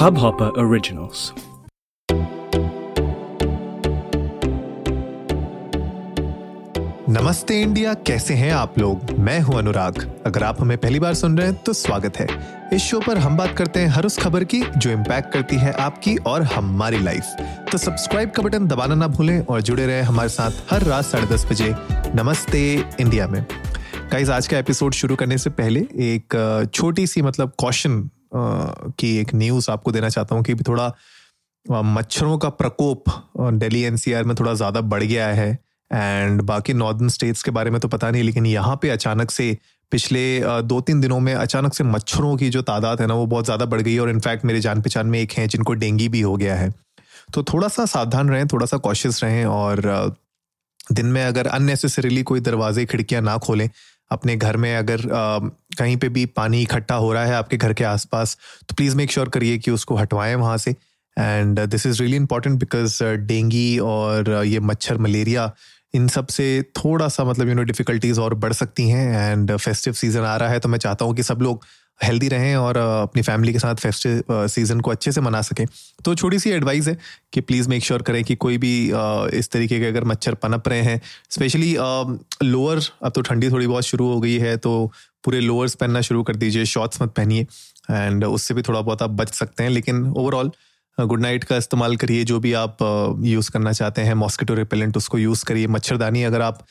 Hubhopper Originals. नमस्ते India, कैसे हैं आप लोग? मैं हूँ अनुराग। अगर आप हमें पहली बार सुन रहे हैं तो स्वागत है। इस शो पर हम बात करते हैं हर उस खबर की, जो इम्पैक्ट करती है आपकी और हमारी लाइफ तो सब्सक्राइब का बटन दबाना ना भूलें और जुड़े रहें हमारे साथ हर रात साढ़े दस बजे नमस्ते इंडिया में। गाइज़ आज का एपिसोड शुरू करने से पहले एक छोटी सी मतलब क्वेश्चन की एक न्यूज़ आपको देना चाहता हूँ कि थोड़ा मच्छरों का प्रकोप दिल्ली एनसीआर में थोड़ा ज़्यादा बढ़ गया है। एंड बाकी नॉर्दर्न स्टेट्स के बारे में तो पता नहीं, लेकिन यहाँ पे अचानक से पिछले दो तीन दिनों में अचानक से मच्छरों की जो तादाद है ना, वो बहुत ज़्यादा बढ़ गई और इनफैक्ट मेरे जान पहचान में एक हैं जिनको डेंगी भी हो गया है। तो थोड़ा सा सावधान रहें थोड़ा सा कॉशियस रहें और दिन में अगर अननेसेसरीली कोई दरवाजे, खिड़कियाँ ना खोलें, अपने घर में अगर कहीं पे भी पानी इकट्ठा हो रहा है आपके घर के आसपास तो प्लीज़ मेक श्योर करिए कि उसको हटवाएँ वहाँ से। And this is really important because dengue और ये मच्छर मलेरिया इन सबसे थोड़ा सा मतलब यू नो डिफिकल्टीज और बढ़ सकती हैं। एंड फेस्टिव सीज़न आ रहा है तो मैं चाहता हूँ कि सब लोग हेल्दी रहें और अपनी फैमिली के साथ फेस्टिव सीज़न को अच्छे से मना सकें। तो छोटी सी एडवाइस है कि प्लीज़ मेक श्योर करें कि कोई भी इस तरीके के अगर मच्छर पनप रहे हैं स्पेशली लोअर अब तो ठंडी थोड़ी बहुत शुरू हो गई है तो पूरे लोअर्स पहनना शुरू कर दीजिए, शॉर्ट्स मत पहनिए एंड उससे भी थोड़ा बहुत आप बच सकते हैं, लेकिन ओवरऑल गुड नाइट का इस्तेमाल करिए, जो भी आप यूज़ करना चाहते हैं मॉस्किटो रिपेलेंट उसको यूज़ करिए, मच्छरदानी अगर आप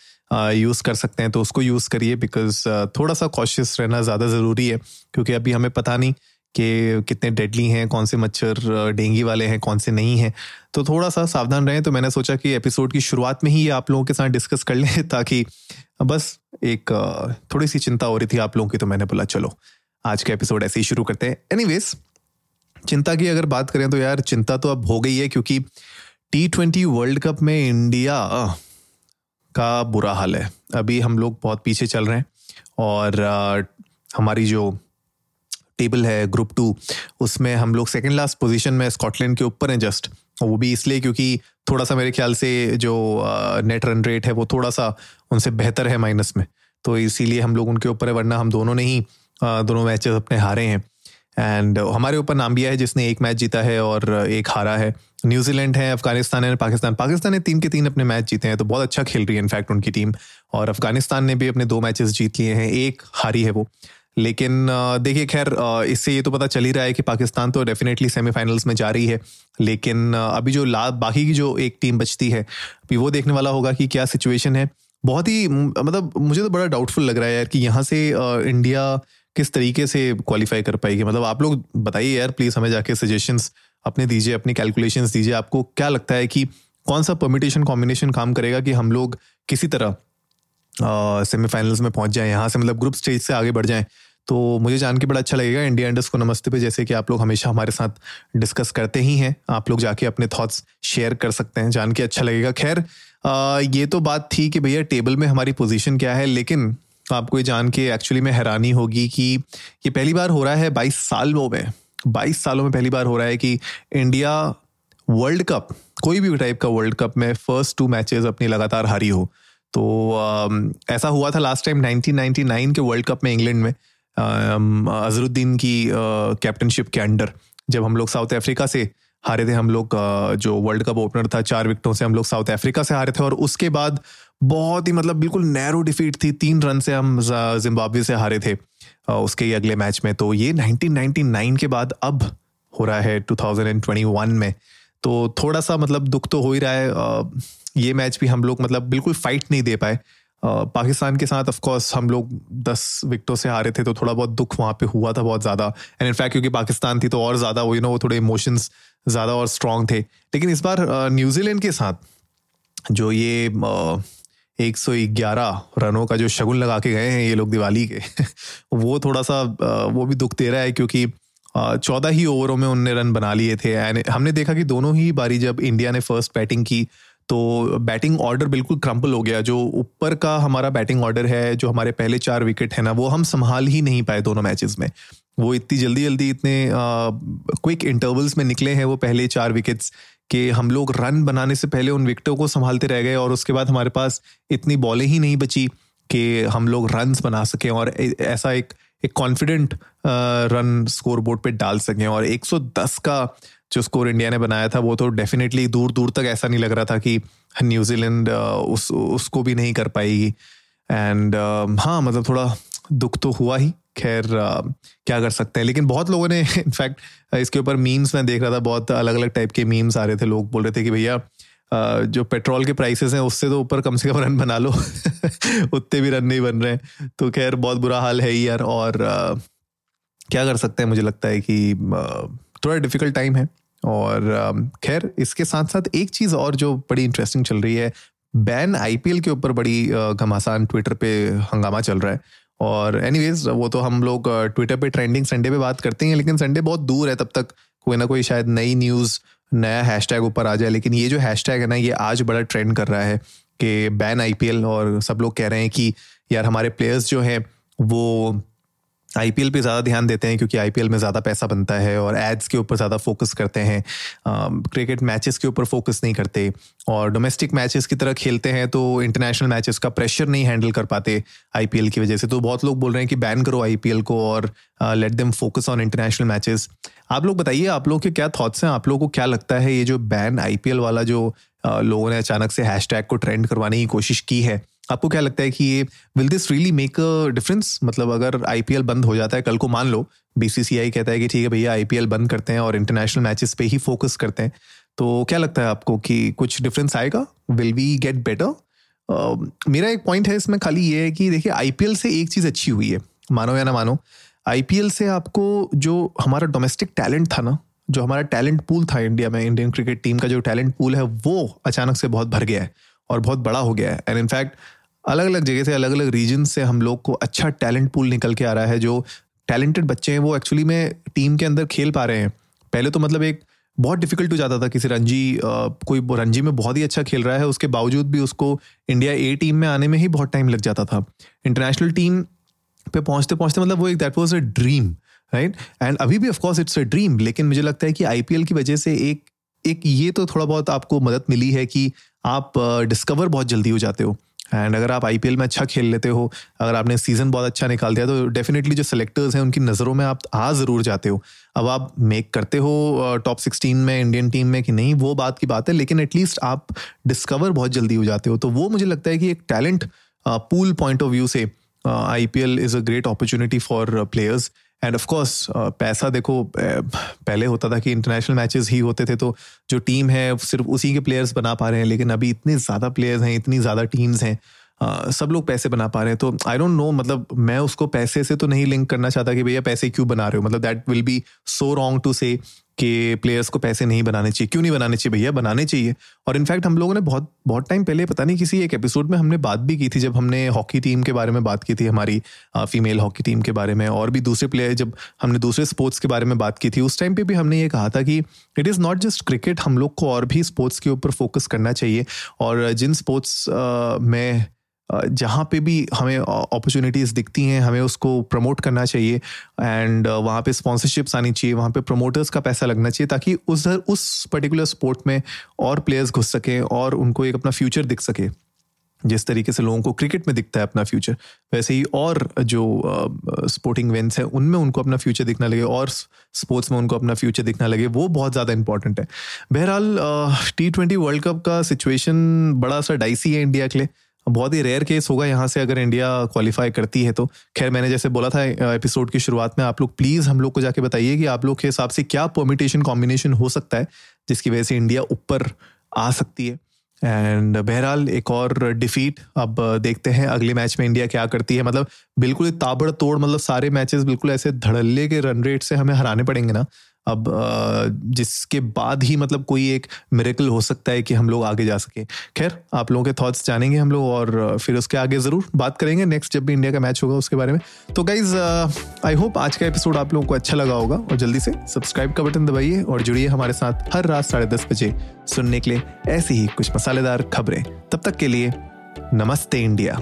यूज़ कर सकते हैं तो उसको यूज़ करिए बिकॉज़ थोड़ा सा कॉशियस रहना ज़्यादा ज़रूरी है, क्योंकि अभी हमें पता नहीं कि कितने डेडली हैं, कौन से मच्छर डेंगी वाले हैं, कौन से नहीं हैं। तो थोड़ा सा सावधान रहें तो मैंने सोचा कि एपिसोड की शुरुआत में ही ये आप लोगों के साथ डिस्कस कर लें, ताकि बस एक थोड़ी सी चिंता हो रही थी आप लोगों की तो मैंने बोला, चलो, आज का एपिसोड ऐसे ही शुरू करते हैं। एनीवेज चिंता की अगर बात करें तो यार चिंता तो अब हो गई है, क्योंकि टी ट्वेंटी वर्ल्ड कप में इंडिया का बुरा हाल है। अभी हम लोग बहुत पीछे चल रहे हैं और हमारी जो टेबल है ग्रुप टू उसमें हम लोग सेकेंड लास्ट पोजीशन में स्कॉटलैंड के ऊपर हैं जस्ट वो भी इसलिए क्योंकि थोड़ा सा मेरे ख्याल से जो नेट रन रेट है वो थोड़ा सा उनसे बेहतर है माइनस में. तो इसीलिए हम लोग उनके ऊपर है, वरना हम दोनों ने ही दोनों मैचेस अपने हारे हैं. एंड हमारे ऊपर नाम्बिया है जिसने एक मैच जीता है और एक हारा है. न्यूजीलैंड है, अफ़गानिस्तान है, पाकिस्तान. पाकिस्तान ने तीन के तीन अपने मैच जीते हैं तो बहुत अच्छा खेल रही है इनफैक्ट उनकी टीम और अफ़गानिस्तान ने भी अपने दो मैचेस जीत लिए हैं, एक हारी है वो. लेकिन देखिए, खैर इससे ये तो पता चल ही रहा है कि पाकिस्तान तो डेफिनेटली सेमीफाइनल्स में जा रही है। लेकिन अभी जो ला, बाकी की जो एक टीम बचती है, अभी वो देखने वाला होगा कि क्या सिचुएशन है। बहुत ही मतलब मुझे तो बड़ा डाउटफुल लग रहा है यार कि यहाँ से इंडिया किस तरीके से क्वालिफाई कर पाएगी। मतलब आप लोग बताइए यार प्लीज़ हमें जाके सजेशंस अपने दीजिए, अपनी कैलकुलेशन दीजिए। आपको क्या लगता है कि कौन सा परमिटेशन कॉम्बिनेशन काम करेगा कि हम लोग किसी तरह सेमीफाइनल्स में पहुँच जाएँ, यहाँ से मतलब ग्रुप स्टेज से आगे बढ़ जाएँ तो मुझे जान के बड़ा अच्छा लगेगा इंडिया इंडस को नमस्ते पे, जैसे कि आप लोग हमेशा हमारे साथ डिस्कस करते ही हैं, आप लोग जाके अपने थॉट्स शेयर कर सकते हैं, जान के अच्छा लगेगा। खैर ये तो बात थी कि भैया टेबल में हमारी पोजीशन क्या है, लेकिन आपको ये जान के एक्चुअली में हैरानी होगी कि ये पहली बार हो रहा है बाईस सालों में, बाईस सालों में पहली बार हो रहा है कि इंडिया वर्ल्ड कप कोई भी टाइप का वर्ल्ड कप में फ़र्स्ट टू मैचेस अपनी लगातार हारी हो। तो आ, ऐसा हुआ था लास्ट टाइम 1999 के वर्ल्ड कप में इंग्लैंड में अजरुद्दीन की कैप्टनशिप के अंडर जब हम लोग साउथ अफ्रीका से हारे थे हम लोग जो वर्ल्ड कप ओपनर था चार विकेटों से हम लोग साउथ अफ्रीका से हारे थे और उसके बाद बहुत ही मतलब बिल्कुल नैरो डिफीट थी तीन रन से हम जिम्बाब्वे से हारे थे उसके ही अगले मैच में। तो ये 1999 के बाद अब हो रहा है 2021 में। तो थोड़ा सा मतलब दुख तो हो ही रहा है। ये मैच भी हम लोग मतलब बिल्कुल फाइट नहीं दे पाए। पाकिस्तान के साथ ऑफ़ कोर्स हम लोग दस विकटों से हारे थे तो थोड़ा बहुत दुख वहाँ पे हुआ था बहुत ज़्यादा। एंड इनफैक्ट क्योंकि पाकिस्तान थी तो और ज़्यादा वो यू नो वो थोड़े इमोशंस ज़्यादा और स्ट्रांग थे। लेकिन इस बार न्यूजीलैंड के साथ, जो ये एक सौ ग्यारह रनों का जो शगुन लगा के गए हैं ये लोग दिवाली के, वो थोड़ा सा वो भी दुख दे रहा है, क्योंकि चौदह ही ओवरों में उनने रन बना लिए थे। एंड हमने देखा कि दोनों ही बारी जब इंडिया ने फ़र्स्ट बैटिंग की तो बैटिंग ऑर्डर बिल्कुल क्रम्पल हो गया। जो ऊपर का हमारा बैटिंग ऑर्डर है, जो हमारे पहले चार विकेट है ना, वो हम संभाल ही नहीं पाए दोनों मैचेस में। वो इतनी जल्दी जल्दी इतने क्विक इंटरवल्स में निकले हैं वो पहले चार विकेट्स कि हम लोग रन बनाने से पहले उन विकेटों को संभालते रह गए और उसके बाद हमारे पास इतनी बॉलें ही नहीं बची कि हम लोग रन बना सकें। और ऐसा एक एक कॉन्फिडेंट रन स्कोर बोर्ड पे डाल सकें और 110 का जो स्कोर इंडिया ने बनाया था, वो तो डेफिनेटली दूर दूर तक ऐसा नहीं लग रहा था कि न्यूजीलैंड उस, उसको भी नहीं कर पाएगी। एंड हाँ मतलब थोड़ा दुख तो हुआ ही। खैर क्या कर सकते हैं? लेकिन बहुत लोगों ने इनफैक्ट इसके ऊपर मीम्स मैं देख रहा था, बहुत अलग अलग टाइप के मीम्स आ रहे थे। लोग बोल रहे थे कि भैया जो पेट्रोल के प्राइसेस हैं, उससे तो ऊपर कम से कम रन बना लो। उतने भी रन नहीं बन रहे हैं। तो खैर, बहुत बुरा हाल है यार। और क्या कर सकते हैं? मुझे लगता है कि थोड़ा डिफ़िकल्ट टाइम है। और खैर, इसके साथ साथ एक चीज़ और जो बड़ी इंटरेस्टिंग चल रही है। बैन आईपीएल के ऊपर बड़ी घमासान ट्विटर पे हंगामा चल रहा है। और एनीवेज वो तो हम लोग ट्विटर पे ट्रेंडिंग संडे पे बात करते हैं, लेकिन संडे बहुत दूर है तब तक। कोई ना कोई शायद नई न्यूज़ नया हैशटैग ऊपर आ जाए, लेकिन ये जो हैश टैग है ना, ये आज बड़ा ट्रेंड कर रहा है कि बैन आईपीएल और सब लोग कह रहे हैं कि यार हमारे प्लेयर्स जो हैं, वो आईपीएल पे ज़्यादा ध्यान देते हैं क्योंकि आईपीएल में ज़्यादा पैसा बनता है और एड्स के ऊपर ज़्यादा फोकस करते हैं। क्रिकेट मैचेस के ऊपर फोकस नहीं करते और डोमेस्टिक मैचेस की तरह खेलते हैं तो इंटरनेशनल मैचेस का प्रेशर नहीं हैंडल कर पाते आईपीएल की वजह से। तो बहुत लोग बोल रहे हैं कि बैन करो आईपीएल को और let them focus on international matches आप लोग बताइए, आप लोग के क्या थॉट्स हैं? आप लोगों को क्या लगता है ये जो बैन आईपीएल वाला जो लोगों ने अचानक से हैशटैग को ट्रेंड करवाने की कोशिश की है? आपको क्या लगता है कि ये will this really make a difference मतलब अगर आईपीएल बंद हो जाता है, कल को मान लो बीसीसीआई कहता है कि ठीक है भैया आईपीएल बंद करते हैं और इंटरनेशनल मैचेस पे ही फोकस करते हैं। तो क्या लगता है आपको कि कुछ डिफरेंस आएगा? विल वी गेट बेटर मेरा एक पॉइंट है इसमें खाली ये है कि देखिए आईपीएल से एक चीज़ अच्छी हुई है। मानो या ना मानो आईपीएल से आपको जो हमारा डोमेस्टिक टैलेंट था ना, जो हमारा टैलेंट पूल था इंडिया में इंडियन क्रिकेट टीम का जो टैलेंट पूल है, वो अचानक से बहुत भर गया है और बहुत बड़ा हो गया है। एंड इनफैक्ट अलग अलग जगह से अलग अलग रीजन से हम लोग को अच्छा टैलेंट पूल निकल के आ रहा है, जो टैलेंटेड बच्चे हैं, वो एक्चुअली में टीम के अंदर खेल पा रहे हैं। पहले तो मतलब एक बहुत डिफ़िकल्ट हो जाता था किसी रणजी कोई रणजी में बहुत ही अच्छा खेल रहा है, उसके बावजूद भी उसको इंडिया ए टीम में आने में ही बहुत टाइम लग जाता था। इंटरनेशनल टीम पे पहुँचते पहुँचते मतलब वो एक that was a dream right and अभी भी ऑफकोर्स इट्स अ ड्रीम लेकिन मुझे लगता है कि आईपीएल की वजह से एक एक ये तो थोड़ा बहुत आपको मदद मिली है कि आप डिस्कवर बहुत जल्दी हो जाते हो। एंड अगर आप आईपीएल में अच्छा खेल लेते हो, अगर आपने सीज़न बहुत अच्छा निकाल दिया तो डेफिनेटली जो सेलेक्टर्स हैं, उनकी नज़रों में आप आ ज़रूर जाते हो। अब आप मेक करते हो टॉप सिक्सटीन में इंडियन टीम में कि नहीं, वो बात की बात है, लेकिन एटलीस्ट आप डिस्कवर बहुत जल्दी हो जाते हो। तो वो मुझे लगता है कि एक talent pool point of view से I P L is a great opportunity for players and of course पैसा देखो पहले होता था कि इंटरनेशनल मैचेस ही होते थे तो जो टीम है सिर्फ़ उसी के प्लेयर्स बना पा रहे हैं लेकिन अभी इतने ज़्यादा प्लेयर्स हैं इतनी ज़्यादा टीम्स हैं Uh, सब लोग पैसे बना पा रहे हैं। तो आई डोंट नो मतलब मैं उसको पैसे से तो नहीं लिंक करना चाहता कि भैया पैसे क्यों बना रहे हो? मतलब that will be so wrong to say कि प्लेयर्स को पैसे नहीं बनाने चाहिए। क्यों नहीं बनाने चाहिए भैया? बनाने चाहिए। और इनफैक्ट हम लोगों ने बहुत बहुत टाइम पहले, पता नहीं किसी एक एपिसोड में हमने बात भी की थी जब हमने हॉकी टीम के बारे में बात की थी, हमारी फीमेल हॉकी टीम के बारे में और भी दूसरे प्लेयर जब हमने दूसरे स्पोर्ट्स के बारे में बात की थी, उस टाइम पर भी हमने ये कहा था कि it is not just cricket हम लोग को और भी स्पोर्ट्स के ऊपर फोकस करना चाहिए। और जिन स्पोर्ट्स में जहाँ पे भी हमें अपॉर्चुनिटीज़ दिखती हैं, हमें उसको प्रमोट करना चाहिए एंड वहाँ पे स्पॉन्सरशिप्स आनी चाहिए, वहाँ पे प्रमोटर्स का पैसा लगना चाहिए ताकि उस उस पर्टिकुलर स्पोर्ट में और प्लेयर्स घुस सकें और उनको एक अपना फ्यूचर दिख सके। जिस तरीके से लोगों को क्रिकेट में दिखता है अपना फ्यूचर वैसे ही और जो स्पोर्टिंग इवेंट्स हैं, उनमें उनको अपना फ्यूचर दिखना लगे और स्पोर्ट्स में उनको अपना फ्यूचर दिखना लगे, वो बहुत ज़्यादा इंपॉर्टेंट है। बहरहाल टी ट्वेंटी वर्ल्ड कप का सिचुएशन बड़ा सा डाइसी है इंडिया के लिए। बहुत ही रेयर केस होगा यहाँ से अगर इंडिया क्वालिफाई करती है तो। खैर, मैंने जैसे बोला था एपिसोड की शुरुआत में, आप लोग प्लीज़ हम लोग को जाके बताइए कि आप लोग के हिसाब से क्या परमिटेशन कॉम्बिनेशन हो सकता है, जिसकी वजह से इंडिया ऊपर आ सकती है। एंड बहरहाल एक और डिफीट अब देखते हैं अगले मैच में इंडिया क्या करती है। मतलब बिल्कुल ताबड़ तोड़ मतलब सारे मैचेस बिल्कुल ऐसे धड़ल्ले के रन रेट से हमें हराने पड़ेंगे ना। अब जिसके बाद ही मतलब कोई एक मेरेकल हो सकता है कि हम लोग आगे जा सके। खैर, आप लोगों के थॉट्स जानेंगे हम लोग और फिर उसके आगे ज़रूर बात करेंगे। नेक्स्ट जब भी इंडिया का मैच होगा उसके बारे में। तो गाइज़ आई होप आज का एपिसोड आप लोगों को अच्छा लगा होगा और जल्दी से सब्सक्राइब का बटन दबाइए और जुड़िए हमारे साथ हर रात साढ़े दस बजे सुनने के लिए ऐसी ही कुछ मसालेदार खबरें। तब तक के लिए नमस्ते इंडिया